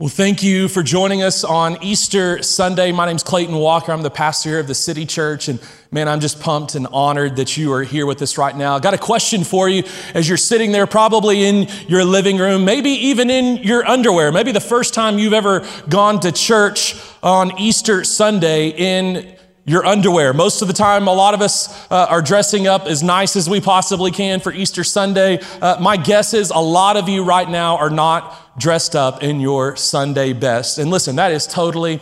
Well, thank you for joining us on Easter Sunday. My name's Clayton Walker. I'm the pastor here of the City Church. And man, I'm just pumped and honored that you are here with us right now. I got a question for you as you're sitting there, probably in your living room, maybe even in your underwear. Maybe the first time you've ever gone to church on Easter Sunday in your underwear. Most of the time, a lot of us uh, are dressing up as nice as we possibly can for Easter Sunday. Uh, my guess is a lot of you right now are not dressed up in your Sunday best. And listen, that is totally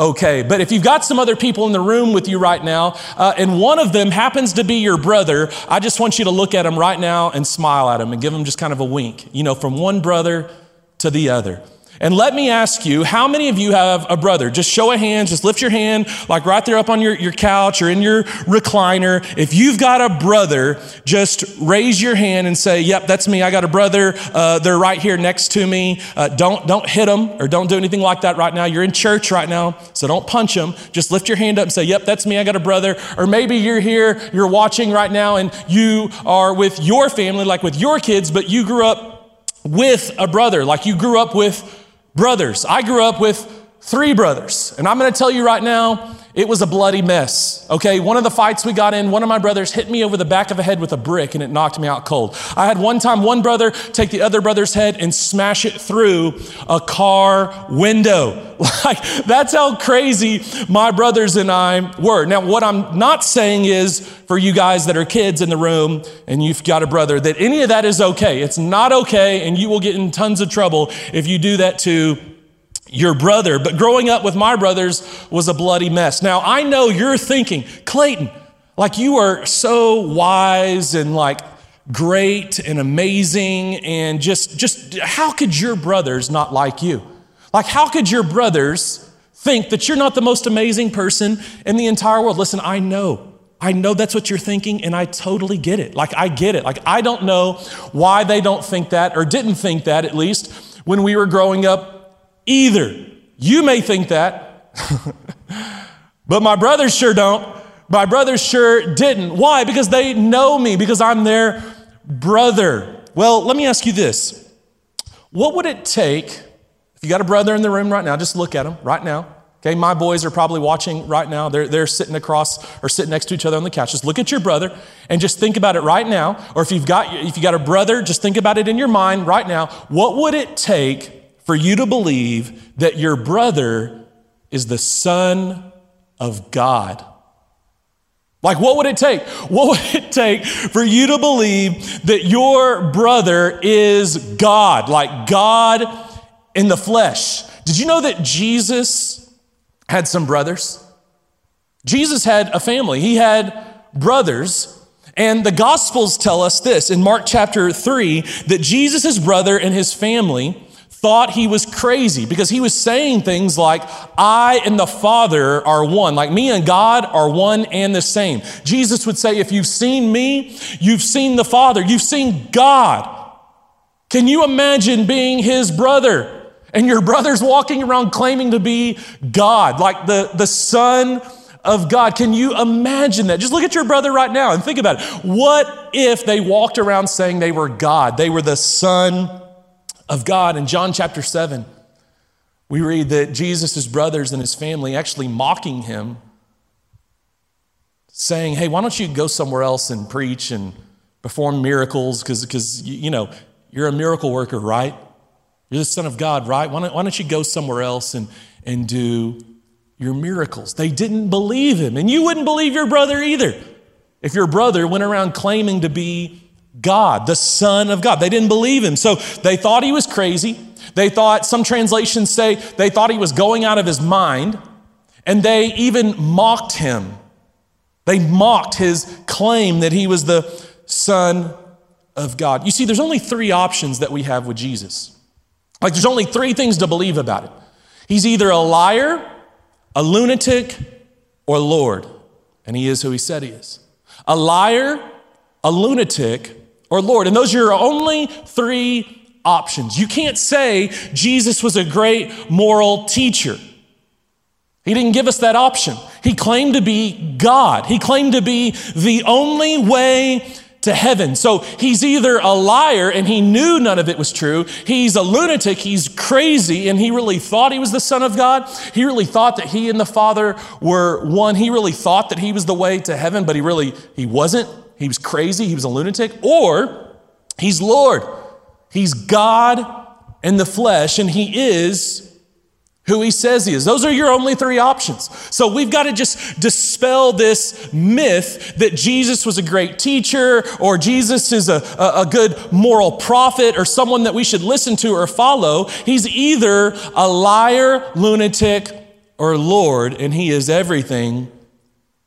okay. But if you've got some other people in the room with you right now, uh, and one of them happens to be your brother, I just want you to look at him right now and smile at him and give him just kind of a wink, you know, from one brother to the other. And let me ask you, how many of you have a brother? Just show a hand, just lift your hand, like right there up on your, your couch or in your recliner. If you've got a brother, just raise your hand and say, Yep, that's me. I got a brother. Uh, they're right here next to me. Uh, don't, don't hit them or don't do anything like that right now. You're in church right now, so don't punch them. Just lift your hand up and say, Yep, that's me. I got a brother. Or maybe you're here, you're watching right now, and you are with your family, like with your kids, but you grew up with a brother, like you grew up with brothers. I grew up with three brothers, and I'm going to tell you right now, it was a bloody mess. Okay, one of the fights we got in, one of my brothers hit me over the back of the head with a brick and it knocked me out cold. I had one time one brother take the other brother's head and smash it through a car window. Like, that's how crazy my brothers and I were. Now, what I'm not saying is for you guys that are kids in the room and you've got a brother that any of that is okay. It's not okay, and you will get in tons of trouble if you do that to your brother. But growing up with my brothers was a bloody mess. Now, I know you're thinking, Clayton, like you are so wise and like great and amazing and just just how could your brothers not like you? Like how could your brothers think that you're not the most amazing person in the entire world? Listen, I know. I know that's what you're thinking, and I totally get it. Like, I get it. Like, I don't know why they don't think that, or didn't think that at least, when we were growing up either. You may think that, but my brothers sure don't. My brothers sure didn't. Why? Because they know me, because I'm their brother. Well, let me ask you this What would it take, if you got a brother in the room right now, just look at him right now. Okay, my boys are probably watching right now. They're, they're sitting across or sitting next to each other on the couch. Just look at your brother and just think about it right now. Or if you've got if you got a brother, just think about it in your mind right now. What would it take for you to believe that your brother is the Son of God. Like, what would it take? What would it take for you to believe that your brother is God, like God in the flesh? Did you know that Jesus had some brothers? Jesus had a family, he had brothers. And the Gospels tell us this in Mark chapter 3 that Jesus' brother and his family thought he was crazy because he was saying things like, I and the Father are one, like me and God are one and the same. Jesus would say, If you've seen me, you've seen the Father, you've seen God. Can you imagine being his brother? And your brother's walking around claiming to be God, like the, the Son of God. Can you imagine that? Just look at your brother right now and think about it. What if they walked around saying they were God? They were the Son of God. In John chapter 7, we read that Jesus' brothers and his family actually mocking him, saying, Hey, why don't you go somewhere else and preach and perform miracles? Because, you know, you're a miracle worker, right? You're the Son of God, right? Why don't, why don't you go somewhere else and, and do your miracles? They didn't believe him. And you wouldn't believe your brother either if your brother went around claiming to be God, the Son of God. They didn't believe him. So they thought he was crazy. They thought, some translations say, they thought he was going out of his mind. And they even mocked him. They mocked his claim that he was the Son of God. You see, there's only three options that we have with Jesus. Like, there's only three things to believe about it. He's either a liar, a lunatic, or Lord. And he is who he said he is. A liar, a lunatic, or Lord. And those are your only three options. You can't say Jesus was a great moral teacher. He didn't give us that option. He claimed to be God. He claimed to be the only way to heaven. So he's either a liar and he knew none of it was true. He's a lunatic. He's crazy and he really thought he was the Son of God. He really thought that he and the Father were one. He really thought that he was the way to heaven, but he really, he wasn't. He was crazy. He was a lunatic. Or he's Lord. He's God in the flesh and he is who he says he is. Those are your only three options. So we've got to just dispel this myth that Jesus was a great teacher or Jesus is a, a, good moral prophet or someone that we should listen to or follow. He's either a liar, lunatic, or Lord, and he is everything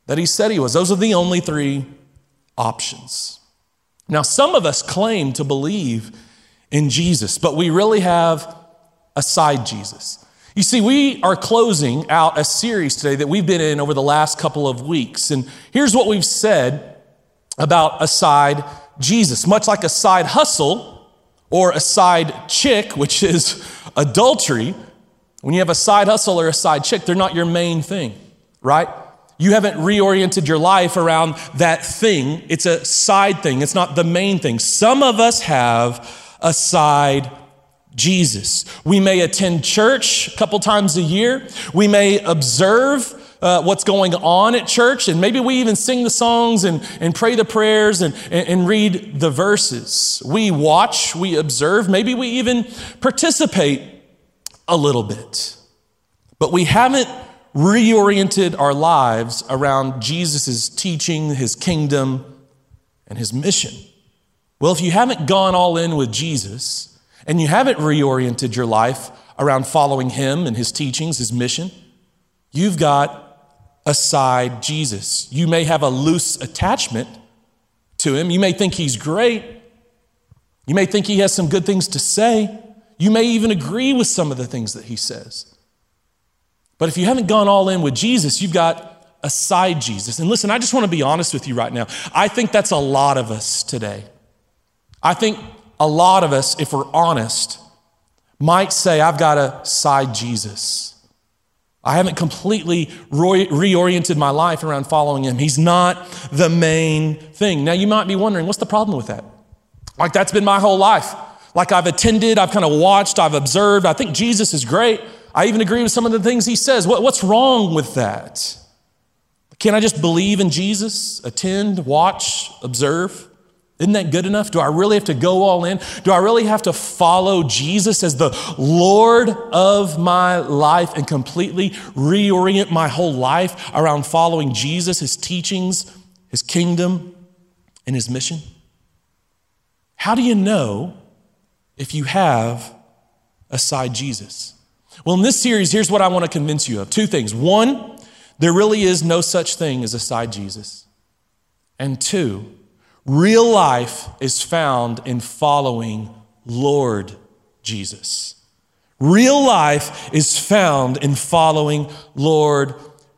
that he said he was. Those are the only three options. Now, some of us claim to believe in Jesus, but we really have a side Jesus. You see, we are closing out a series today that we've been in over the last couple of weeks. And here's what we've said about a side Jesus. Much like a side hustle or a side chick, which is adultery, when you have a side hustle or a side chick, they're not your main thing, right? You haven't reoriented your life around that thing. It's a side thing, it's not the main thing. Some of us have a side Jesus. We may attend church a couple times a year. We may observe uh, what's going on at church, and maybe we even sing the songs and, and pray the prayers and, and, and read the verses. We watch, we observe, maybe we even participate a little bit. But we haven't reoriented our lives around Jesus' teaching, his kingdom, and his mission. Well, if you haven't gone all in with Jesus, and you haven't reoriented your life around following Him and His teachings, His mission, you've got a side Jesus. You may have a loose attachment to Him. You may think He's great. You may think He has some good things to say. You may even agree with some of the things that He says. But if you haven't gone all in with Jesus, you've got a side Jesus. And listen, I just want to be honest with you right now. I think that's a lot of us today. I think a lot of us, if we're honest, might say, I've got a side Jesus. I haven't completely reoriented my life around following him. He's not the main thing. Now, you might be wondering, what's the problem with that? Like, that's been my whole life. Like, I've attended, I've kind of watched, I've observed. I think Jesus is great. I even agree with some of the things he says. What, what's wrong with that? Can I just believe in Jesus, attend, watch, observe? Isn't that good enough? Do I really have to go all in? Do I really have to follow Jesus as the Lord of my life and completely reorient my whole life around following Jesus, his teachings, his kingdom, and his mission? How do you know if you have a side Jesus? Well, in this series, here's what I want to convince you of two things. One, there really is no such thing as a side Jesus. And two, Real life is found in following Lord Jesus. Real life is found in following Lord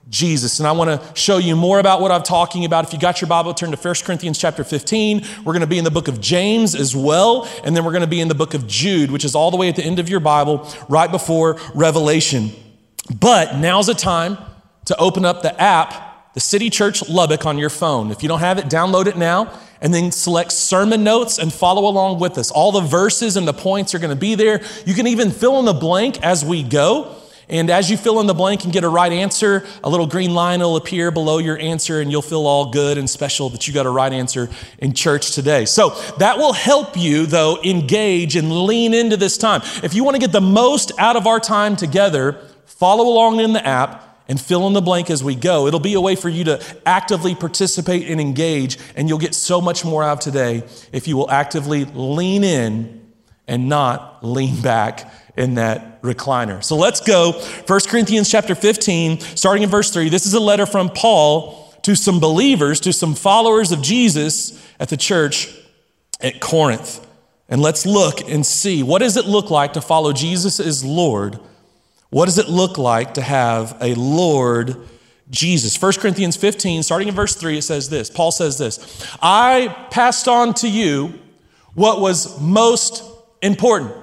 Jesus. And I want to show you more about what I'm talking about. If you got your Bible, turn to 1 Corinthians chapter 15. We're going to be in the book of James as well. And then we're going to be in the book of Jude, which is all the way at the end of your Bible, right before Revelation. But now's the time to open up the app, the City Church Lubbock, on your phone. If you don't have it, download it now and then select sermon notes and follow along with us. All the verses and the points are going to be there. You can even fill in the blank as we go. And as you fill in the blank and get a right answer, a little green line will appear below your answer, and you'll feel all good and special that you got a right answer in church today. So that will help you, though, engage and lean into this time. If you want to get the most out of our time together, follow along in the app and fill in the blank as we go. It'll be a way for you to actively participate and engage, and you'll get so much more out of today if you will actively lean in and not lean back in that recliner. So let's go. 1 Corinthians chapter 15, starting in verse 3. This is a letter from Paul to some believers, to some followers of Jesus at the church at Corinth. And let's look and see what does it look like to follow Jesus as Lord what does it look like to have a Lord Jesus? 1 Corinthians 15, starting in verse 3, it says this Paul says this I passed on to you what was most important.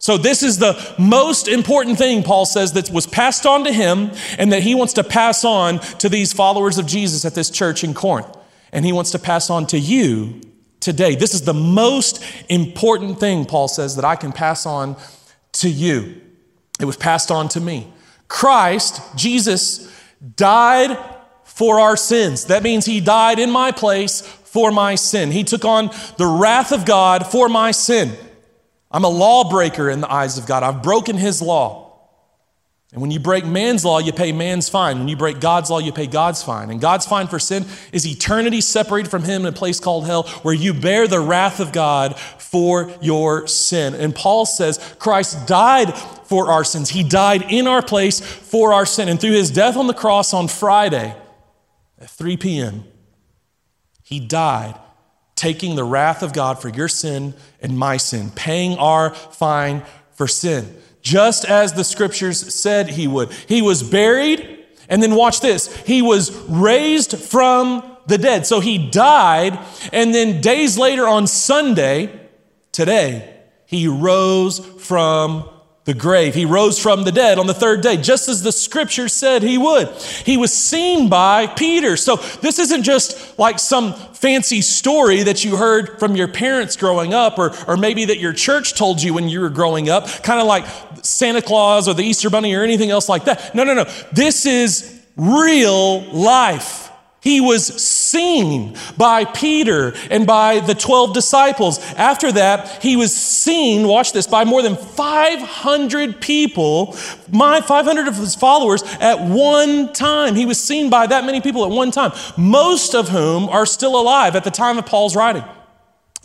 So, this is the most important thing, Paul says, that was passed on to him and that he wants to pass on to these followers of Jesus at this church in Corinth. And he wants to pass on to you today. This is the most important thing, Paul says, that I can pass on to you. It was passed on to me. Christ, Jesus, died for our sins. That means he died in my place for my sin. He took on the wrath of God for my sin. I'm a lawbreaker in the eyes of God. I've broken his law. And when you break man's law, you pay man's fine. When you break God's law, you pay God's fine. And God's fine for sin is eternity separated from Him in a place called hell, where you bear the wrath of God for your sin. And Paul says Christ died for our sins. He died in our place for our sin. And through His death on the cross on Friday at 3 p.m., He died, taking the wrath of God for your sin and my sin, paying our fine for sin just as the scriptures said he would. He was buried, and then watch this he was raised from the dead. So he died, and then days later on Sunday, today, he rose from the grave. He rose from the dead on the third day, just as the scripture said he would. He was seen by Peter. So this isn't just like some fancy story that you heard from your parents growing up, or, or maybe that your church told you when you were growing up, kind of like Santa Claus or the Easter Bunny or anything else like that. No, no, no. This is real life. He was seen by Peter and by the 12 disciples. After that, he was seen, watch this, by more than 500 people, my 500 of his followers at one time. He was seen by that many people at one time, most of whom are still alive at the time of Paul's writing.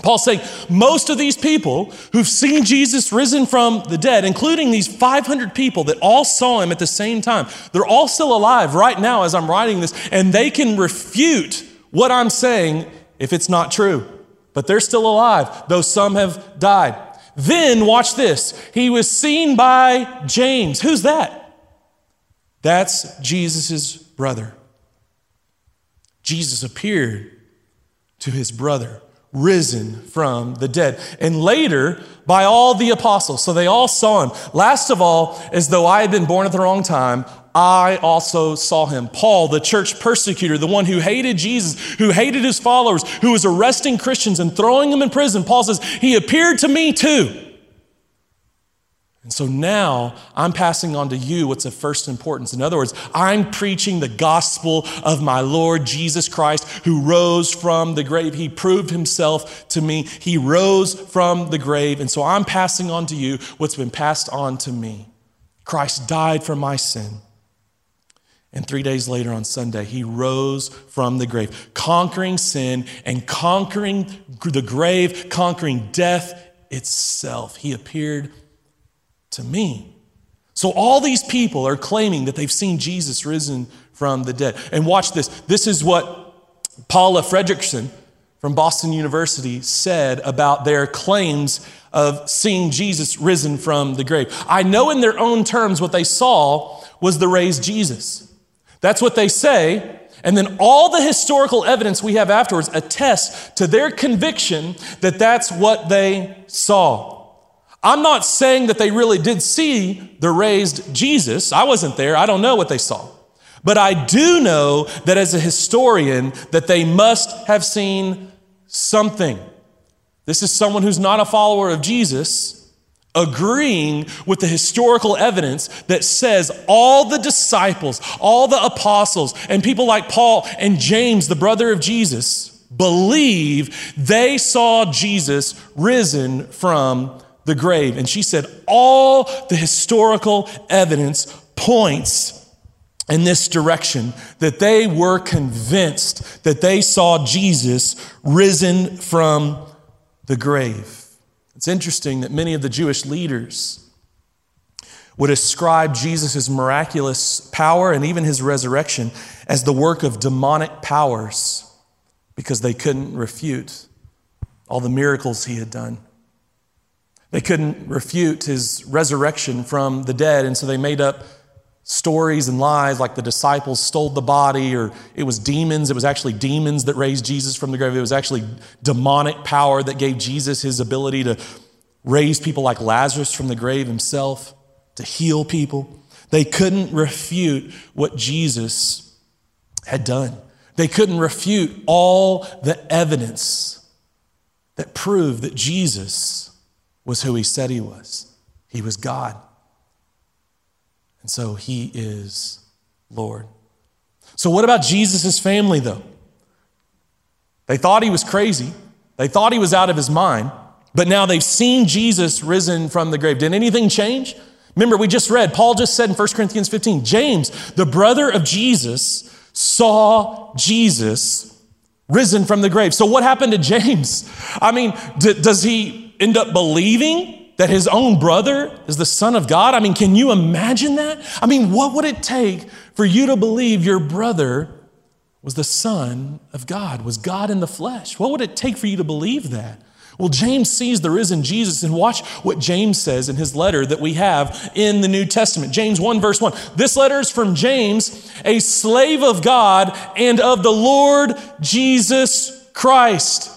Paul's saying most of these people who've seen Jesus risen from the dead, including these 500 people that all saw him at the same time, they're all still alive right now as I'm writing this, and they can refute what I'm saying if it's not true. But they're still alive, though some have died. Then, watch this. He was seen by James. Who's that? That's Jesus' brother. Jesus appeared to his brother risen from the dead. And later, by all the apostles. So they all saw him. Last of all, as though I had been born at the wrong time, I also saw him. Paul, the church persecutor, the one who hated Jesus, who hated his followers, who was arresting Christians and throwing them in prison, Paul says, He appeared to me too. And so now I'm passing on to you what's of first importance. In other words, I'm preaching the gospel of my Lord Jesus Christ who rose from the grave. He proved himself to me. He rose from the grave. And so I'm passing on to you what's been passed on to me. Christ died for my sin. And three days later on Sunday, he rose from the grave, conquering sin and conquering the grave, conquering death itself. He appeared to me. So all these people are claiming that they've seen Jesus risen from the dead. And watch this. This is what Paula Fredriksen from Boston University said about their claims of seeing Jesus risen from the grave. I know in their own terms what they saw was the raised Jesus. That's what they say. And then all the historical evidence we have afterwards attests to their conviction that that's what they saw. I'm not saying that they really did see the raised Jesus. I wasn't there. I don't know what they saw. But I do know that as a historian that they must have seen something. This is someone who's not a follower of Jesus agreeing with the historical evidence that says all the disciples, all the apostles, and people like Paul and James, the brother of Jesus, believe they saw Jesus risen from the grave. And she said, all the historical evidence points in this direction that they were convinced that they saw Jesus risen from the grave. It's interesting that many of the Jewish leaders would ascribe Jesus' miraculous power and even his resurrection as the work of demonic powers because they couldn't refute all the miracles he had done. They couldn't refute his resurrection from the dead, and so they made up stories and lies like the disciples stole the body or it was demons. It was actually demons that raised Jesus from the grave. It was actually demonic power that gave Jesus his ability to raise people like Lazarus from the grave himself, to heal people. They couldn't refute what Jesus had done. They couldn't refute all the evidence that proved that Jesus was who he said he was. He was God. And so he is Lord. So, what about Jesus' family, though? They thought he was crazy, they thought he was out of his mind, but now they've seen Jesus risen from the grave. Did anything change? Remember, we just read, Paul just said in 1 Corinthians 15, James, the brother of Jesus, saw Jesus risen from the grave. So, what happened to James? I mean, d- does he end up believing that his own brother is the Son of God? I mean, can you imagine that? I mean, what would it take for you to believe your brother was the Son of God, was God in the flesh? What would it take for you to believe that? Well, James sees the risen Jesus, and watch what James says in his letter that we have in the New Testament. James 1, verse 1. This letter is from James, a slave of God and of the Lord Jesus Christ.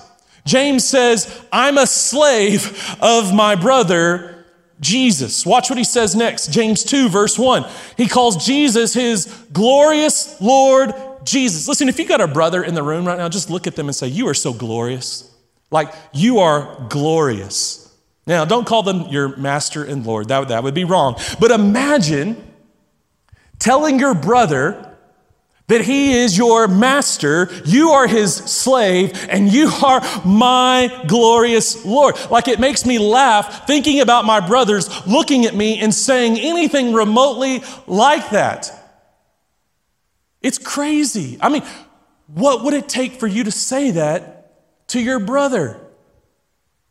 James says, I'm a slave of my brother Jesus. Watch what he says next. James 2, verse 1. He calls Jesus his glorious Lord Jesus. Listen, if you got a brother in the room right now, just look at them and say, You are so glorious. Like, you are glorious. Now, don't call them your master and Lord, that, that would be wrong. But imagine telling your brother that he is your master, you are his slave, and you are my glorious Lord. Like it makes me laugh thinking about my brothers looking at me and saying anything remotely like that. It's crazy. I mean, what would it take for you to say that to your brother.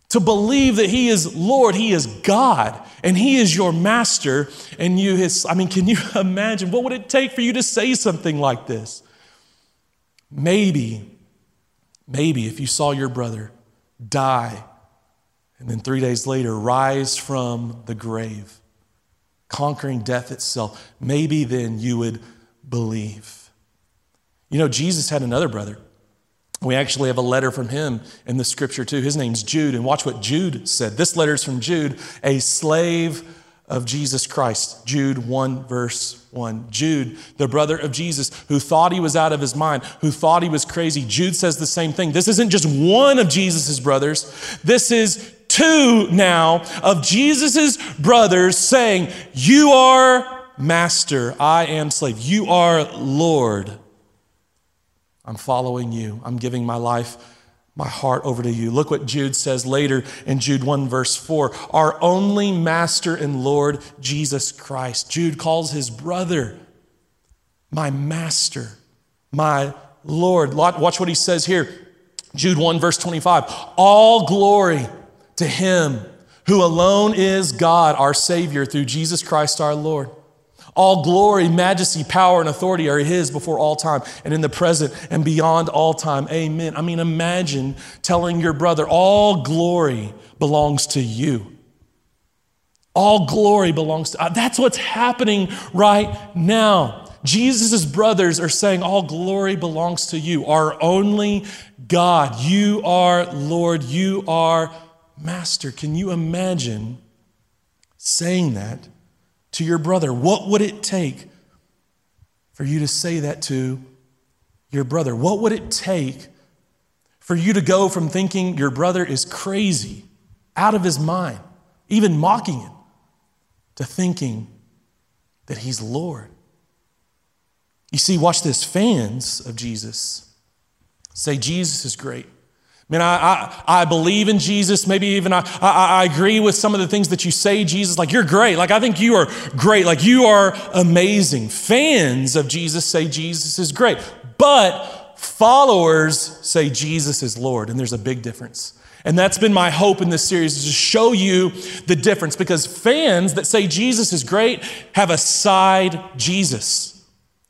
To believe that he is Lord, he is God, and he is your master, and you his. I mean, can you imagine what would it take for you to say something like this? Maybe, maybe if you saw your brother die and then three days later rise from the grave, conquering death itself, maybe then you would believe. You know, Jesus had another brother. We actually have a letter from him in the scripture too. His name's Jude. And watch what Jude said. This letter is from Jude, a slave of Jesus Christ. Jude 1, verse 1. Jude, the brother of Jesus, who thought he was out of his mind, who thought he was crazy. Jude says the same thing. This isn't just one of Jesus' brothers, this is two now of Jesus' brothers saying, You are master, I am slave, you are Lord. I'm following you. I'm giving my life, my heart over to you. Look what Jude says later in Jude 1, verse 4 Our only master and Lord, Jesus Christ. Jude calls his brother my master, my Lord. Watch what he says here. Jude 1, verse 25. All glory to him who alone is God, our Savior, through Jesus Christ our Lord. All glory, majesty, power, and authority are His before all time and in the present and beyond all time. Amen. I mean, imagine telling your brother, all glory belongs to you. All glory belongs to, uh, that's what's happening right now. Jesus' brothers are saying, All glory belongs to you, our only God. You are Lord, you are Master. Can you imagine saying that to your brother? What would it take for you to say that to your brother? What would it take for you to go from thinking your brother is crazy, out of his mind, even mocking him, to thinking that he's Lord? You see, watch this fans of Jesus say Jesus is great. I mean, I, I, I, believe in Jesus. Maybe even I, I, I agree with some of the things that you say, Jesus. Like, you're great. Like, I think you are great. Like, you are amazing. Fans of Jesus say Jesus is great. But followers say Jesus is Lord. And there's a big difference. And that's been my hope in this series is to show you the difference because fans that say Jesus is great have a side Jesus.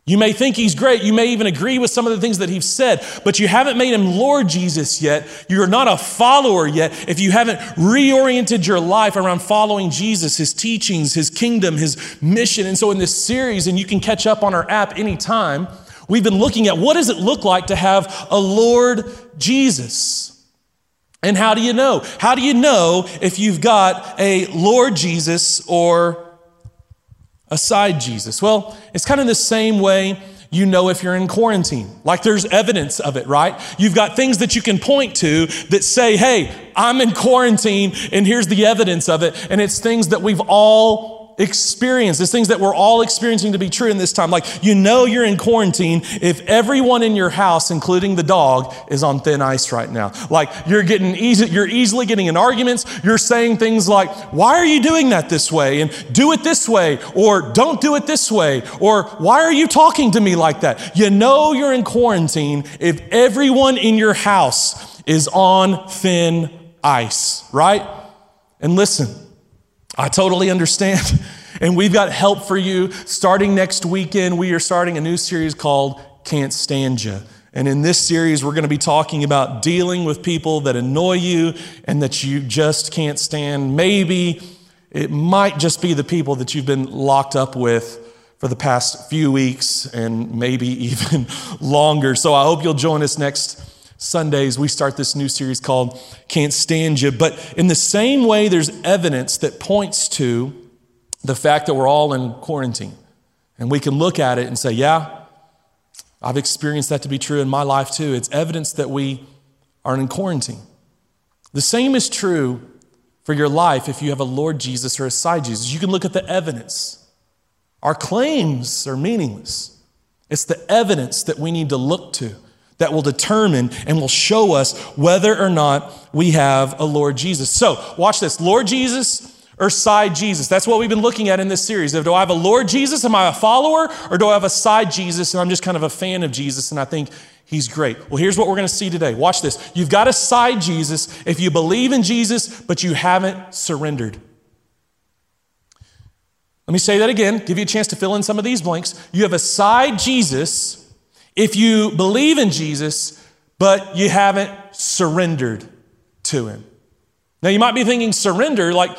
You may think he's great. You may even agree with some of the things that he's said, but you haven't made him Lord Jesus yet. You're not a follower yet if you haven't reoriented your life around following Jesus, his teachings, his kingdom, his mission. And so in this series, and you can catch up on our app anytime, we've been looking at what does it look like to have a Lord Jesus? And how do you know? How do you know if you've got a Lord Jesus or aside Jesus? Well, it's kind of the same way you know if you're in quarantine. Like there's evidence of it, right? You've got things that you can point to that say, hey, I'm in quarantine, and here's the evidence of it. And it's things that we've all experienced. It's things that we're all experiencing to be true in this time. Like, you know, you're in quarantine if everyone in your house, including the dog, is on thin ice right now. Like, you're getting easy, you're easily getting in arguments. You're saying things like, why are you doing that this way? And do it this way, or don't do it this way, or why are you talking to me like that? You know, you're in quarantine if everyone in your house is on thin ice, right? And listen, I totally understand. And we've got help for you. Starting next weekend, we are starting a new series called Can't Stand You. And in this series, we're going to be talking about dealing with people that annoy you and that you just can't stand. Maybe it might just be the people that you've been locked up with for the past few weeks and maybe even longer. So I hope you'll join us next Sundays, we start this new series called Can't Stand You. But in the same way, there's evidence that points to the fact that we're all in quarantine. And we can look at it and say, yeah, I've experienced that to be true in my life too. It's evidence that we are in quarantine. The same is true for your life if you have a Lord Jesus or a side Jesus. You can look at the evidence. Our claims are meaningless. It's the evidence that we need to look to that will determine and will show us whether or not we have a Lord Jesus. So, watch this Lord Jesus or side Jesus? That's what we've been looking at in this series. Do I have a Lord Jesus? Am I a follower? Or do I have a side Jesus and I'm just kind of a fan of Jesus and I think he's great? Well, here's what we're going to see today. Watch this. You've got a side Jesus if you believe in Jesus, but you haven't surrendered. Let me say that again, give you a chance to fill in some of these blanks. You have a side Jesus if you believe in Jesus, but you haven't surrendered to him. Now, you might be thinking, surrender, like,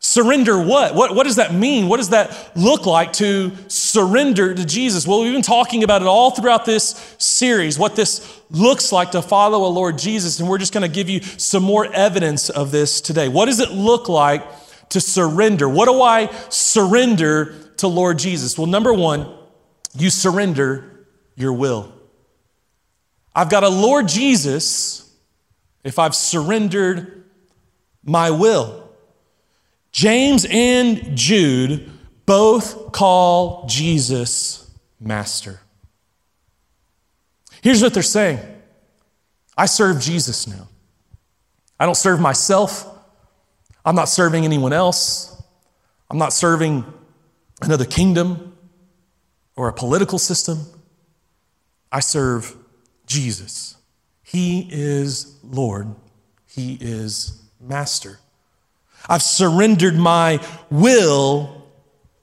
surrender what? what? What does that mean? What does that look like to surrender to Jesus? Well, we've been talking about it all throughout this series, what this looks like to follow a Lord Jesus, and we're just going to give you some more evidence of this today. What does it look like to surrender? What do I surrender to Lord Jesus? Well, number one, you surrender your will. I've got a Lord Jesus if I've surrendered my will. James and Jude both call Jesus Master. Here's what they're saying I serve Jesus now. I don't serve myself. I'm not serving anyone else. I'm not serving another kingdom or a political system. I serve Jesus. He is Lord, He is Master. I've surrendered my will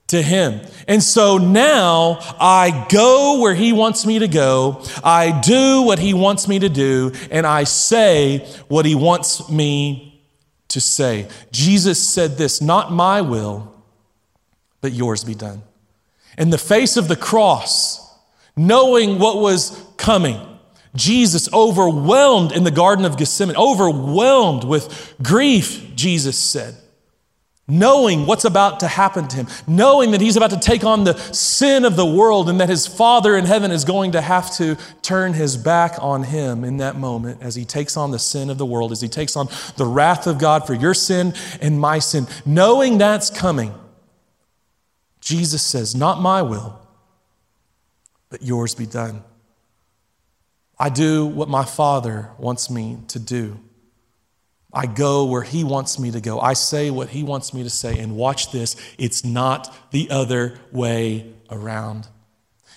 to Him. And so now I go where He wants me to go, I do what He wants me to do, and I say what He wants me to say. Jesus said this Not my will, but yours be done. In the face of the cross, knowing what was coming. Jesus, overwhelmed in the Garden of Gethsemane, overwhelmed with grief, Jesus said, knowing what's about to happen to him, knowing that he's about to take on the sin of the world and that his Father in heaven is going to have to turn his back on him in that moment as he takes on the sin of the world, as he takes on the wrath of God for your sin and my sin. Knowing that's coming, Jesus says, Not my will but yours be done. I do what my Father wants me to do. I go where He wants me to go. I say what He wants me to say. And watch this it's not the other way around.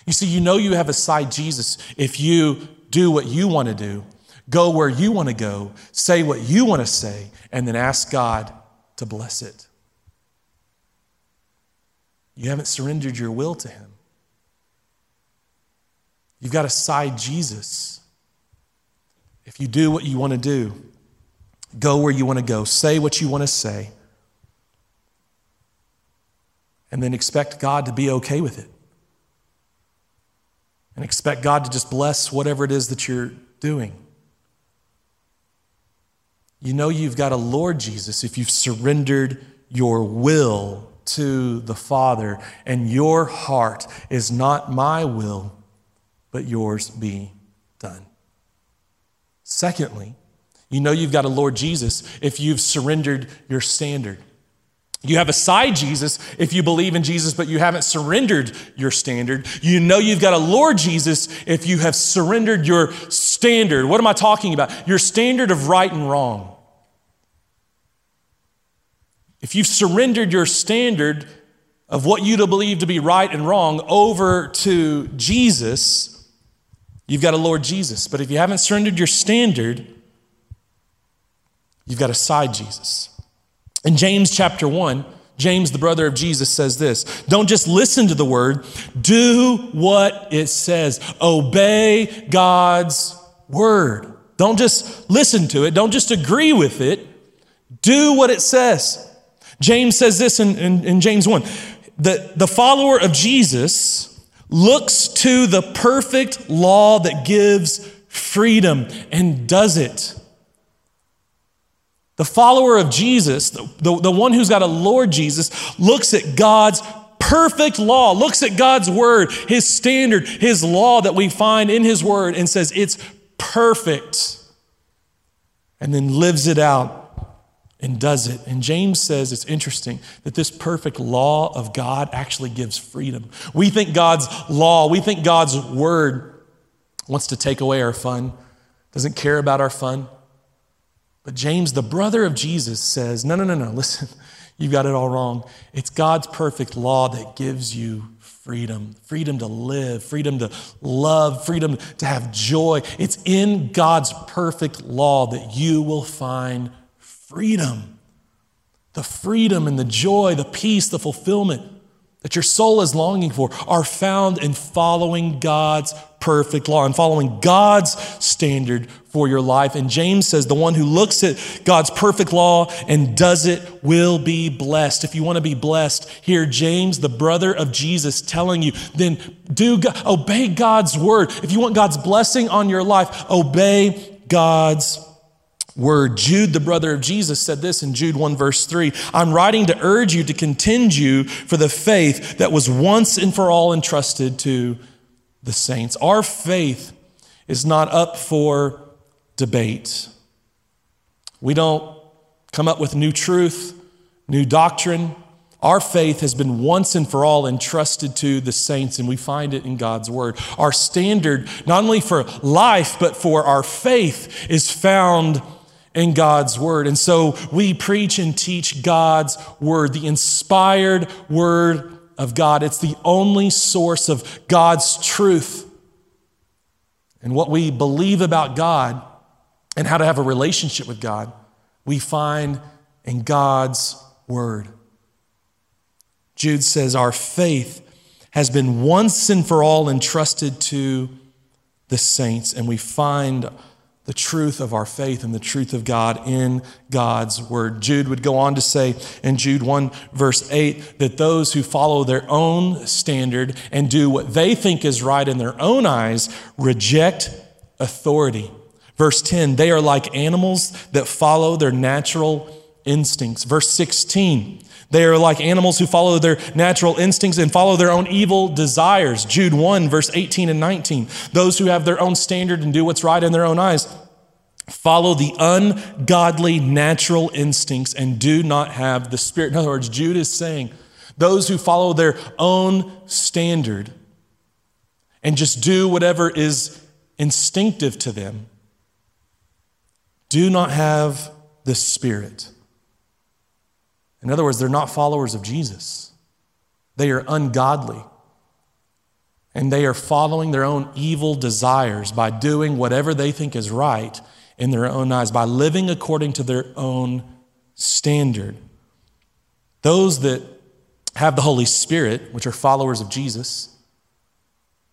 You see, you know you have a side Jesus if you do what you want to do, go where you want to go, say what you want to say, and then ask God to bless it. You haven't surrendered your will to Him. You've got to side Jesus. If you do what you want to do, go where you want to go, say what you want to say, and then expect God to be okay with it. And expect God to just bless whatever it is that you're doing. You know you've got a Lord Jesus if you've surrendered your will to the Father, and your heart is not my will but yours be done. Secondly, You know you've got a Lord Jesus if you've surrendered your standard. You have a side Jesus if you believe in Jesus, but you haven't surrendered your standard. You know you've got a Lord Jesus if you have surrendered your standard. What am I talking about? Your standard of right and wrong. If you've surrendered your standard of what you believe to be right and wrong over to Jesus, you've got a Lord Jesus. But if you haven't surrendered your standard, you've got a side Jesus. In James chapter 1, James, the brother of Jesus, says this Don't just listen to the word, do what it says. Obey God's word. Don't just listen to it, don't just agree with it, do what it says. James says this in, in, in James 1 the, the follower of Jesus looks to the perfect law that gives freedom and does it. The follower of Jesus, the, the, the, one who's got a Lord Jesus, looks at God's perfect law, looks at God's word, his standard, his law that we find in his word, and says it's perfect, and then lives it out and does it. And James says it's interesting that this perfect law of God actually gives freedom. We think God's law, we think God's word wants to take away our fun, doesn't care about our fun. But James, the brother of Jesus, says, No, no, no, no, listen, you've got it all wrong. It's God's perfect law that gives you freedom freedom to live, freedom to love, freedom to have joy. It's in God's perfect law that you will find freedom. The freedom and the joy, the peace, the fulfillment that your soul is longing for are found in following God's perfect law and following God's standard for your life. And James says the one who looks at God's perfect law and does it will be blessed. If you want to be blessed, hear James, the brother of Jesus, telling you, then do obey God's word. If you want God's blessing on your life, obey God's word. Jude, the brother of Jesus, said this in Jude 1, verse 3 I'm writing to urge you to contend you for the faith that was once and for all entrusted to the saints. Our faith is not up for debate. We don't come up with new truth, new doctrine. Our faith has been once and for all entrusted to the saints, and we find it in God's Word. Our standard, not only for life, but for our faith, is found in God's Word. And so we preach and teach God's Word, the inspired Word of God. It's the only source of God's truth. And what we believe about God and how to have a relationship with God, we find in God's Word. Jude says, Our faith has been once and for all entrusted to the saints, and we find the truth of our faith and the truth of God in God's word. Jude would go on to say in Jude 1, verse 8, that those who follow their own standard and do what they think is right in their own eyes reject authority. Verse 10, they are like animals that follow their natural instincts. Verse 16, they are like animals who follow their natural instincts and follow their own evil desires. Jude 1, verse 18 and 19. Those who have their own standard and do what's right in their own eyes follow the ungodly natural instincts and do not have the Spirit. In other words, Jude is saying those who follow their own standard and just do whatever is instinctive to them do not have the Spirit. In other words, they're not followers of Jesus. They are ungodly. And they are following their own evil desires by doing whatever they think is right in their own eyes, by living according to their own standard. Those that have the Holy Spirit, which are followers of Jesus,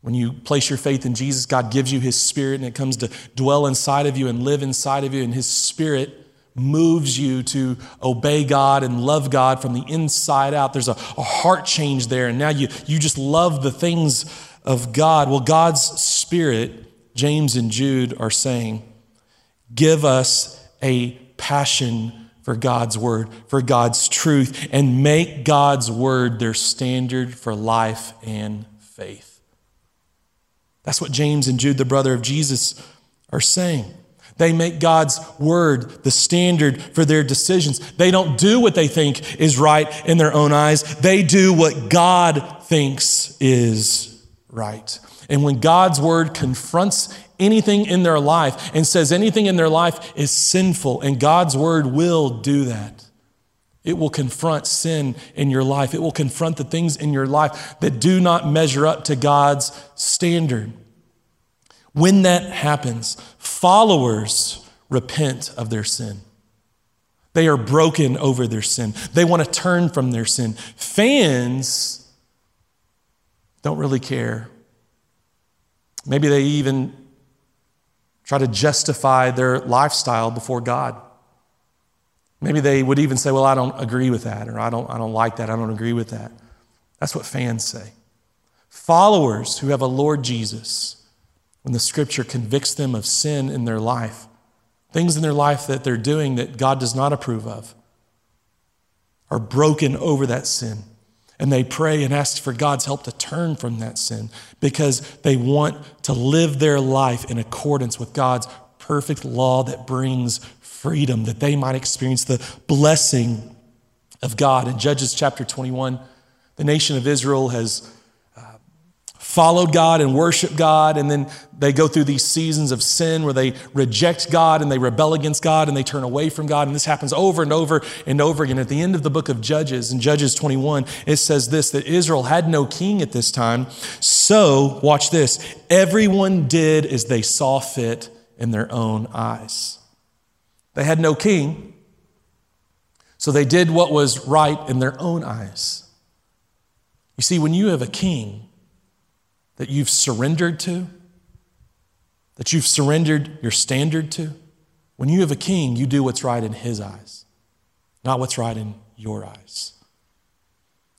when you place your faith in Jesus, God gives you His Spirit and it comes to dwell inside of you and live inside of you, and His Spirit moves you to obey God and love God from the inside out. There's a, a, heart change there, and now you, you just love the things of God. Well, God's Spirit, James and Jude are saying, give us a passion for God's word, for God's truth, and make God's word their standard for life and faith. That's what James and Jude, the brother of Jesus, are saying. They make God's word the standard for their decisions. They don't do what they think is right in their own eyes. They do what God thinks is right. And when God's word confronts anything in their life and says anything in their life is sinful, and God's word will do that. It will confront sin in your life. It will confront the things in your life that do not measure up to God's standard. When that happens, followers repent of their sin. They are broken over their sin. They want to turn from their sin. Fans don't really care. Maybe they even try to justify their lifestyle before God. Maybe they would even say, Well, I don't agree with that, or I don't, I don't like that, I don't agree with that. That's what fans say. Followers who have a Lord Jesus when the scripture convicts them of sin in their life, things in their life that they're doing that God does not approve of, are broken over that sin. And they pray and ask for God's help to turn from that sin because they want to live their life in accordance with God's perfect law that brings freedom, that they might experience the blessing of God. In Judges chapter 21, the nation of Israel has followed God and worshiped God, and then they go through these seasons of sin where they reject God and they rebel against God and they turn away from God. And this happens over and over and over again. At the end of the book of Judges, in Judges 21, it says this that Israel had no king at this time. So, watch this everyone did as they saw fit in their own eyes. They had no king, so they did what was right in their own eyes. You see, when you have a king, that you've surrendered to, that you've surrendered your standard to. When you have a king, you do what's right in his eyes, not what's right in your eyes.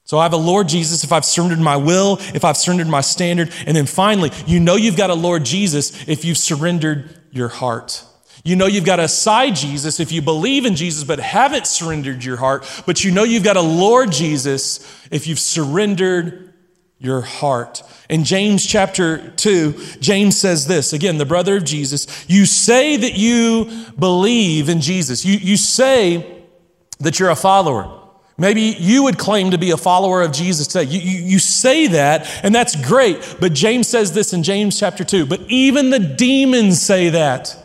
So I have a Lord Jesus if I've surrendered my will, if I've surrendered my standard. And then finally, you know you've got a Lord Jesus if you've surrendered your heart. You know you've got a side Jesus if you believe in Jesus but haven't surrendered your heart. But you know you've got a Lord Jesus if you've surrendered your heart. In James chapter 2, James says this again, the brother of Jesus, you say that you believe in Jesus. You, you say that you're a follower. Maybe you would claim to be a follower of Jesus today. You, you, you, say that, and that's great. But James says this in James chapter 2. But even the demons say that.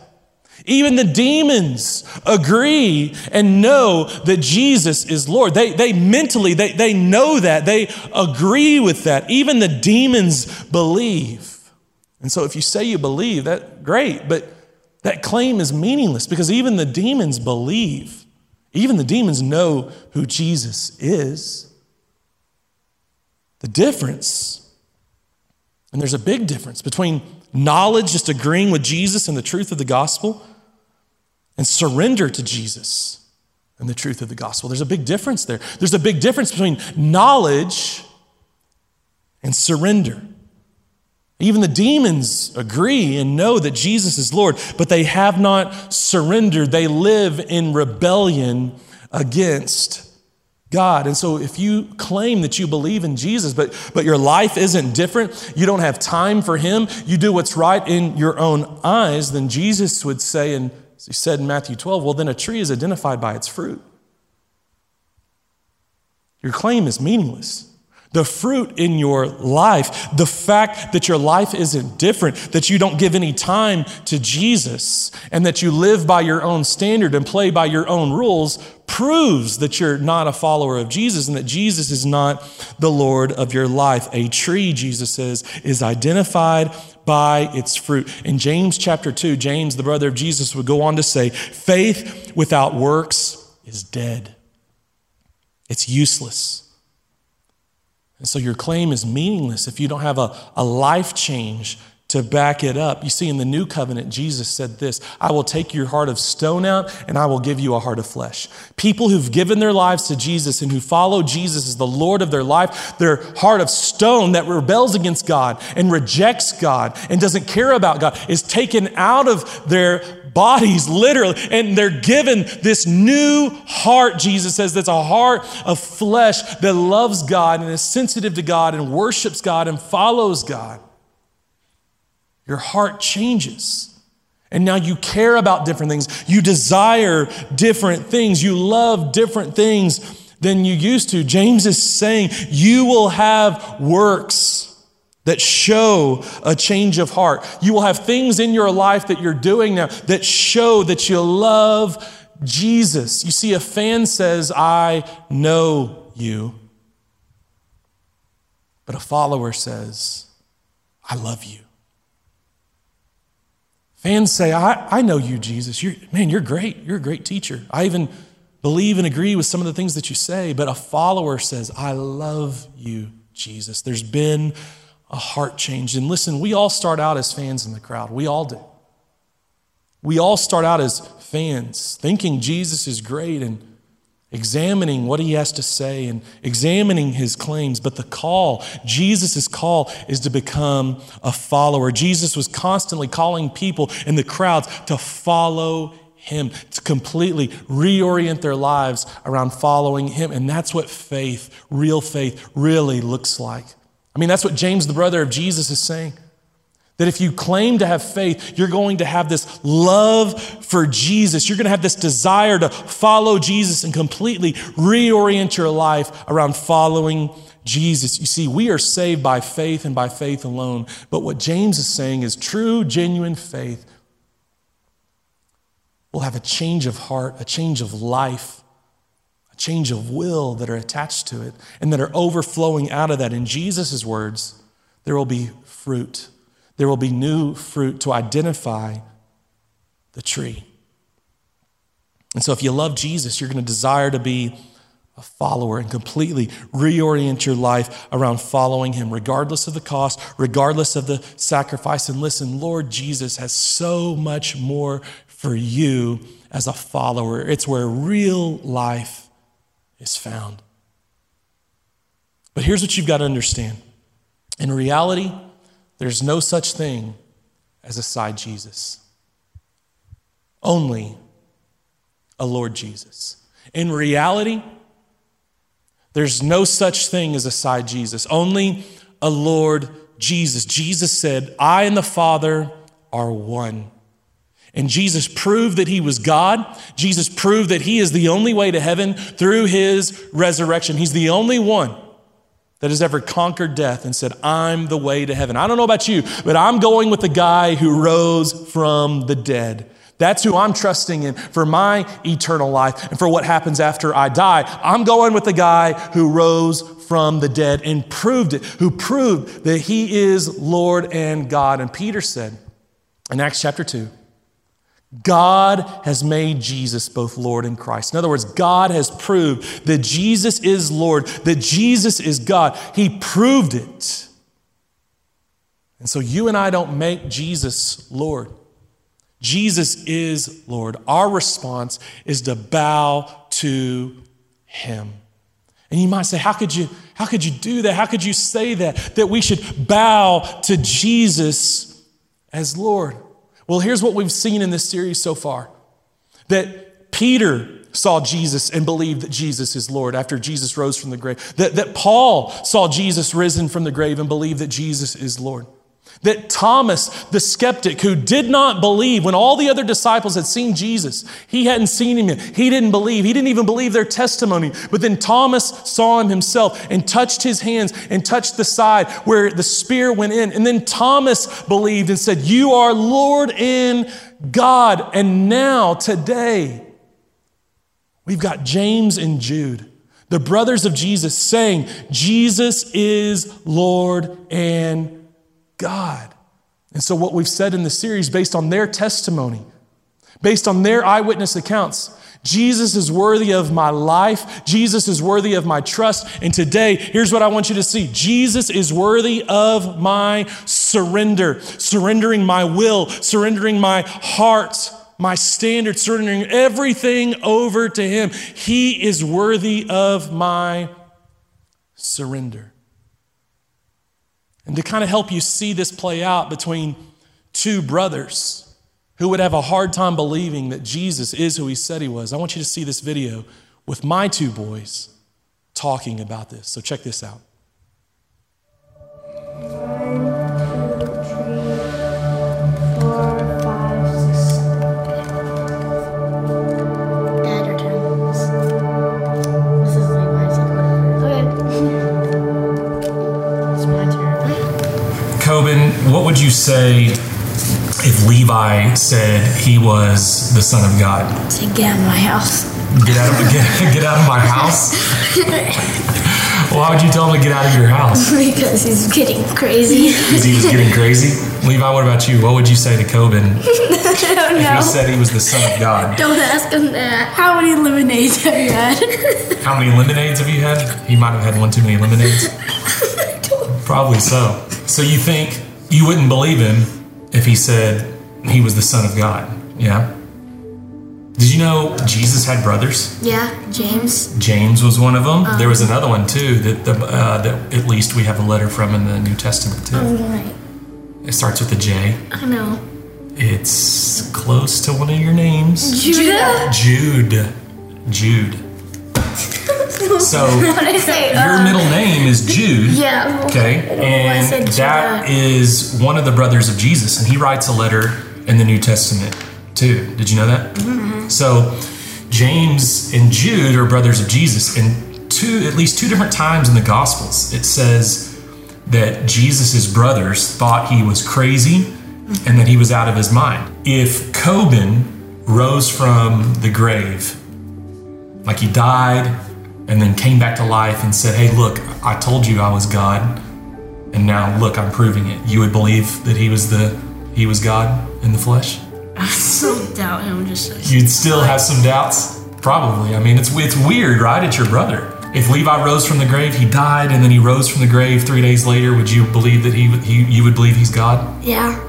Even the demons agree and know that Jesus is Lord. They, they mentally, they, they know that. They agree with that. Even the demons believe. And so if you say you believe, that great, but that claim is meaningless because even the demons believe. Even the demons know who Jesus is. The difference, and there's a big difference between knowledge, just agreeing with Jesus and the truth of the gospel, and surrender to Jesus and the truth of the gospel. There's a big difference there. There's a big difference between knowledge and surrender. Even the demons agree and know that Jesus is Lord, but they have not surrendered. They live in rebellion against God. And so if you claim that you believe in Jesus, but, but your life isn't different, you don't have time for Him, you do what's right in your own eyes, then Jesus would say in as he said in Matthew 12, well, then a tree is identified by its fruit. Your claim is meaningless. The fruit in your life, the fact that your life isn't different, that you don't give any time to Jesus, and that you live by your own standard and play by your own rules, proves that you're not a follower of Jesus and that Jesus is not the Lord of your life. A tree, Jesus says, is identified by its fruit. In James chapter 2, James, the brother of Jesus, would go on to say, faith without works is dead, it's useless. And so your claim is meaningless if you don't have a, a life change to back it up. You see, in the new covenant, Jesus said this I will take your heart of stone out and I will give you a heart of flesh. People who've given their lives to Jesus and who follow Jesus as the Lord of their life, their heart of stone that rebels against God and rejects God and doesn't care about God is taken out of their bodies, literally, and they're given this new heart, Jesus says, that's a heart of flesh that loves God and is sensitive to God and worships God and follows God your heart changes. And now you care about different things. You desire different things. You love different things than you used to. James is saying you will have works that show a change of heart. You will have things in your life that you're doing now that show that you love Jesus. You see, a fan says, I know you. But a follower says, I love you. Fans say, I, I know you, Jesus. You're, man, you're great. You're a great teacher. I even believe and agree with some of the things that you say. But a follower says, I love you, Jesus. There's been a heart change. And listen, we all start out as fans in the crowd. We all do. We all start out as fans, thinking Jesus is great and examining what he has to say and examining his claims. But the call, Jesus' call, is to become a follower. Jesus was constantly calling people in the crowds to follow him, to completely reorient their lives around following him. And that's what faith, real faith, really looks like. I mean, that's what James, the brother of Jesus, is saying. That if you claim to have faith, you're going to have this love for Jesus. You're going to have this desire to follow Jesus and completely reorient your life around following Jesus. You see, we are saved by faith and by faith alone. But what James is saying is true, genuine faith will have a change of heart, a change of life, a change of will that are attached to it and that are overflowing out of that. In Jesus' words, there will be fruit there will be new fruit to identify the tree. And so, if you love Jesus, you're going to desire to be a follower and completely reorient your life around following him, regardless of the cost, regardless of the sacrifice. And listen, Lord Jesus has so much more for you as a follower. It's where real life is found. But here's what you've got to understand in reality, there's no such thing as a side Jesus, only a Lord Jesus. In reality, there's no such thing as a side Jesus, only a Lord Jesus. Jesus said, I and the Father are one. And Jesus proved that he was God. Jesus proved that he is the only way to heaven through his resurrection. He's the only one that has ever conquered death and said, I'm the way to heaven. I don't know about you, but I'm going with the guy who rose from the dead. That's who I'm trusting in for my eternal life and for what happens after I die. I'm going with the guy who rose from the dead and proved it, who proved that he is Lord and God. And Peter said in Acts chapter 2, God has made Jesus both Lord and Christ. In other words, God has proved that Jesus is Lord, that Jesus is God. He proved it. And so you and I don't make Jesus Lord. Jesus is Lord. Our response is to bow to him. And you might say, how could you, how could you do that? How could you say that? That we should bow to Jesus as Lord. Well, here's what we've seen in this series so far that Peter saw Jesus and believed that Jesus is Lord after Jesus rose from the grave, that, that Paul saw Jesus risen from the grave and believed that Jesus is Lord. That Thomas, the skeptic who did not believe when all the other disciples had seen Jesus, he hadn't seen him yet. He didn't believe. He didn't even believe their testimony. But then Thomas saw him himself and touched his hands and touched the side where the spear went in. And then Thomas believed and said, You are Lord in God. And now, today, we've got James and Jude the brothers of Jesus saying, Jesus is Lord and God. And so, what we've said in the series, based on their testimony, based on their eyewitness accounts, Jesus is worthy of my life. Jesus is worthy of my trust. And today, here's what I want you to see Jesus is worthy of my surrender, surrendering my will, surrendering my heart, my standards, surrendering everything over to Him. He is worthy of my surrender. And to kind of help you see this play out between two brothers who would have a hard time believing that Jesus is who he said he was, I want you to see this video with my two boys talking about this. So check this out. Would you say if Levi said he was the Son of God? Get out of my house. Get out of get, get out of my house. Why would you tell him to get out of your house? because he's getting crazy. Because he was getting crazy. Levi, what about you? What would you say to Coben I don't if know. he said he was the Son of God? Don't ask him that. How many lemonades have you had? How many lemonades have you had? He might have had one too many lemonades. Probably so. So you think you wouldn't believe him if he said he was the Son of God? Yeah. Did you know Jesus had brothers? yeah, James. James was one of them. there was another one too that the, uh, that at least we have a letter from in the New Testament too. Right. It starts with a J. I know. It's close to one of your names. Judah. Jude. Jude. So What did I say? your Uh, middle name is Jude. Yeah. Okay, I don't know why I and that is one of the brothers of Jesus, and he writes a letter in the New Testament too. Did you know that? Mm-hmm. So James and Jude are brothers of Jesus, and two at least two different times in the Gospels it says that Jesus' brothers thought he was crazy and that he was out of his mind. If Coben rose from the grave, like he died and then came back to life and said, Hey, look, I told you I was God, and now look, I'm proving it. You would believe that he was the he was God in the flesh? I still doubt him. Just You'd still have some doubts? Probably. I mean, it's it's weird, right? It's your brother. If Levi rose from the grave, he died, and then he rose from the grave three days later. Would you believe that he, he you would believe he's God? yeah.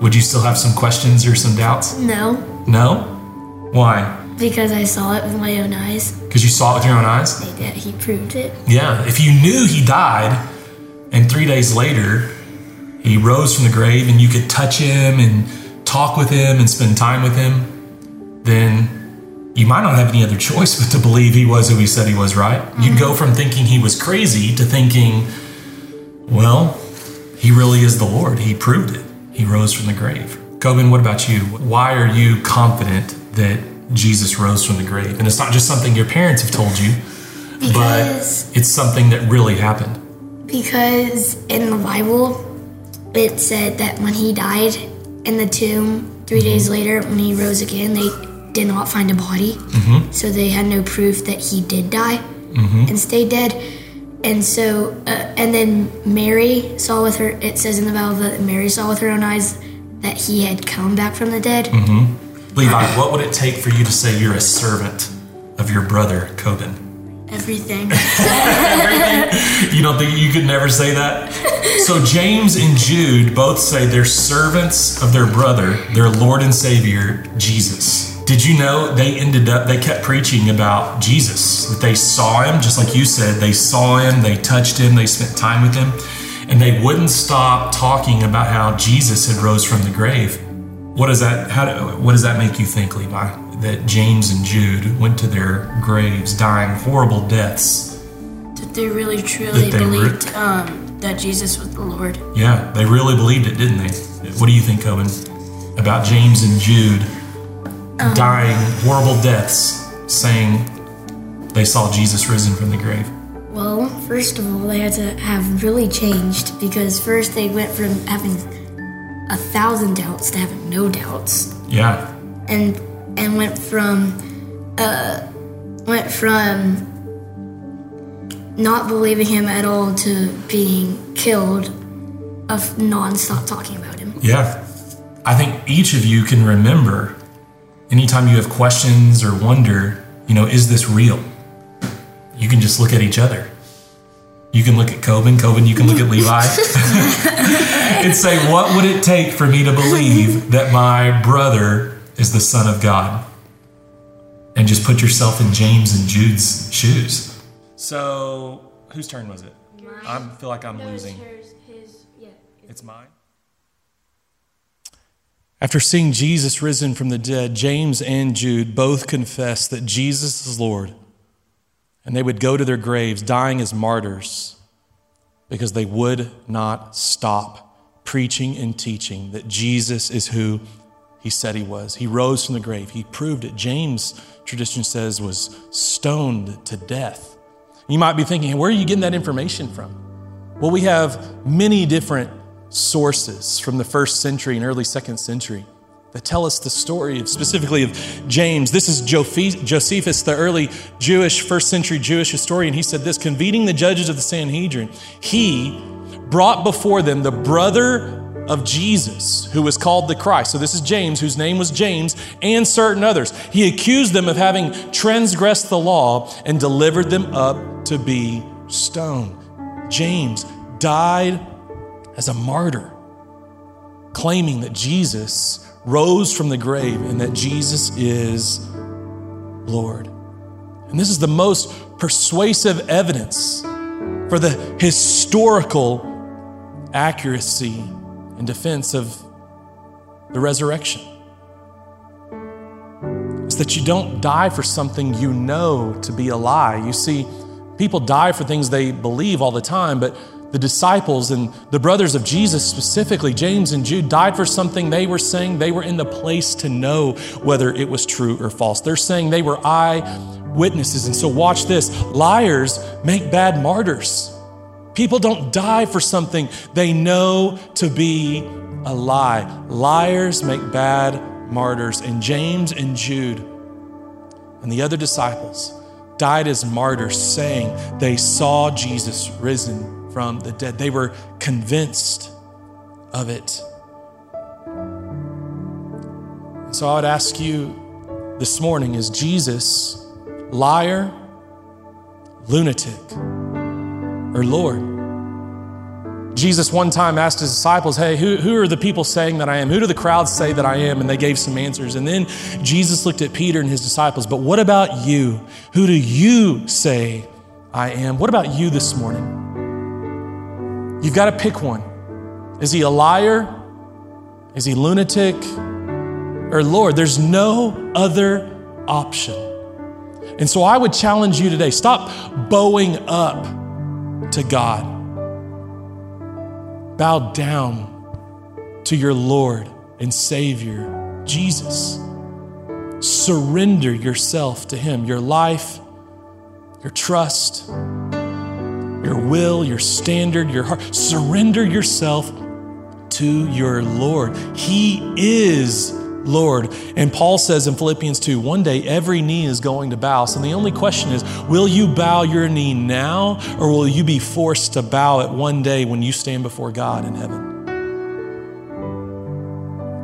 Would you still have some questions or some doubts? No, No. Why? Because I saw it with my own eyes. Because you saw it with your own eyes. That he proved it. Yeah. If you knew he died, and three days later he rose from the grave, and you could touch him and talk with him and spend time with him, then you might not have any other choice but to believe he was who he said he was, right? You'd go mm-hmm. from thinking he was crazy to thinking, well, he really is the Lord. He proved it. He rose from the grave. Coben, what about you? Why are you confident that Jesus rose from the grave? And it's not just something your parents have told you, Because but it's something that really happened. because in the Bible it said that when he died in the tomb 3 mm-hmm. days later when he rose again they did not find a body. Mm-hmm. So they had no proof that he did die mm-hmm. and stayed dead. And so uh, and then Mary saw with her it says in the Bible that Mary saw with her own eyes that he had come back from the dead Levi, what would it take for you to say you're a servant of your brother, Coben? everything You don't think you could never say that? So James and Jude both say they're servants of their brother, their Lord and Savior, Jesus. Did you know they ended up, they kept preaching about Jesus? That they saw him, just like you said, they saw him, they touched him, they spent time with him, and they wouldn't stop talking about how Jesus had rose from the grave. What does that, how what does that make you think, Levi? That James and Jude went to their graves dying horrible deaths That they really truly they re- believed um, that Jesus was the Lord. Yeah, they really believed it, didn't they? What do you think, Coben, about James and Jude dying horrible deaths, saying they saw Jesus risen from the grave? Well, first of all, they had to have really changed because first they went from having a thousand doubts to having no doubts, Yeah, and and went from uh went from not believing him at all to being killed of non-stop talking about him. yeah. I think each of you can remember anytime you have questions or wonder, you know, is this real? You can just look at each other. You can look at Coben, Coben, you can look at Levi, and say, What would it take for me to believe that my brother is the Son of God? And just put yourself in James and Jude's shoes. So, whose turn was it? I feel like I'm losing. It's mine. After seeing Jesus risen from the dead, James and Jude both confess that Jesus is Lord. And they would go to their graves dying as martyrs because they would not stop preaching and teaching that Jesus is who he said he was. He rose from the grave, he proved it. James, tradition says, was stoned to death. You might be thinking, where are you getting that information from? Well, we have many different sources from the first century and early second century that tell us the story specifically of James. This is Josephus, the early Jewish, first century Jewish historian. He said this convening the judges of the Sanhedrin, he brought before them the brother of Jesus, who was called the Christ. So this is James, whose name was James, and certain others. He accused them of having transgressed the law and delivered them up to be stoned. James died as a martyr, claiming that Jesus rose from the grave and that Jesus is Lord. And this is the most persuasive evidence for the historical accuracy and defense of the resurrection. It's that you don't die for something you know to be a lie. You see, people die for things they believe all the time, but the disciples and the brothers of Jesus, specifically James and Jude, died for something they were saying they were in the place to know whether it was true or false. They're saying they were eyewitnesses. And so, watch this liars make bad martyrs. People don't die for something they know to be a lie. Liars make bad martyrs. And James and Jude and the other disciples died as martyrs, saying they saw Jesus risen from the dead. They were convinced of it. So I would ask you this morning is Jesus liar, lunatic, or Lord? Jesus one time asked his disciples, Hey, who, who are the people saying that I am? Who do the crowds say that I am? And they gave some answers. And then Jesus looked at Peter and his disciples, But what about you? Who do you say I am? What about you this morning? You've got to pick one. Is he a liar? Is he lunatic? Or Lord? There's no other option. And so I would challenge you today stop bowing up to God. Bow down to your Lord and Savior, Jesus. Surrender yourself to Him, your life, your trust your will, your standard, your heart. Surrender yourself to your Lord. He is Lord. And Paul says in Philippians 2 one day every knee is going to bow. So the only question is will you bow your knee now or will you be forced to bow it one day when you stand before God in heaven?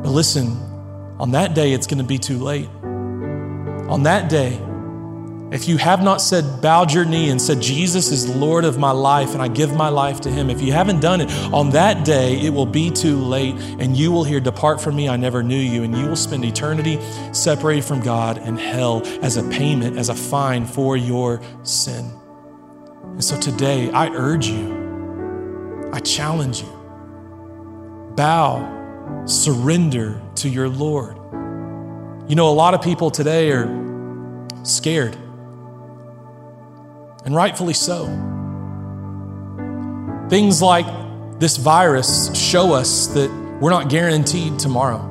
But listen, on that day it's going to be too late. On that day, if you have not said, bowed your knee and said, Jesus is Lord of my life and I give my life to him, if you haven't done it, on that day it will be too late and you will hear, Depart from me, I never knew you. And you will spend eternity separated from God and hell as a payment, as a fine for your sin. And so today I urge you, I challenge you, bow, surrender to your Lord. You know, a lot of people today are scared and rightfully so. Things like this virus show us that we're not guaranteed tomorrow,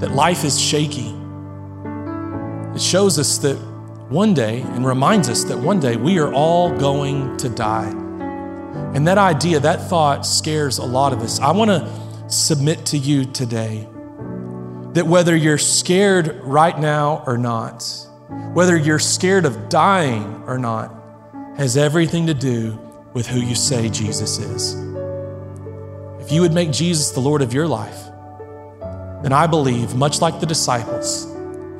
that life is shaky. It shows us that one day and reminds us that one day we are all going to die. And that idea, that thought scares a lot of us. I want to submit to you today that whether you're scared right now or not, whether you're scared of dying or not, has everything to do with who you say Jesus is. If you would make Jesus the Lord of your life, then I believe, much like the disciples,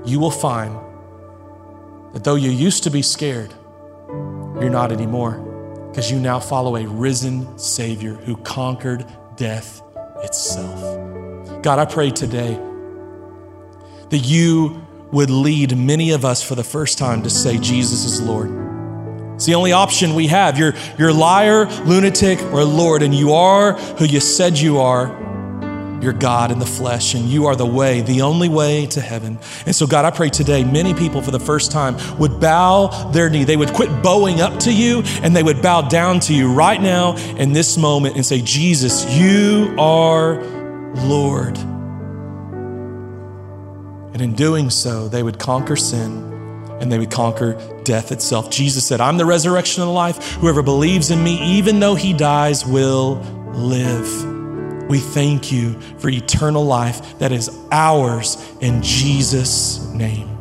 you will find that though you used to be scared, you're not anymore because you now follow a risen Savior who conquered death itself. God, I pray today that you would lead many of us for the first time to say, Jesus is Lord. It's the only option we have. You're, you're liar, lunatic, or Lord, and you are who you said you are. You're God in the flesh, and you are the way, the only way to heaven. And so, God, I pray today many people for the first time would bow their knee. They would quit bowing up to you, and they would bow down to you right now in this moment and say, Jesus, you are Lord. And in doing so, they would conquer sin and they would conquer death itself. Jesus said, I'm the resurrection and the life. Whoever believes in me, even though he dies, will live. We thank you for eternal life that is ours in Jesus' name.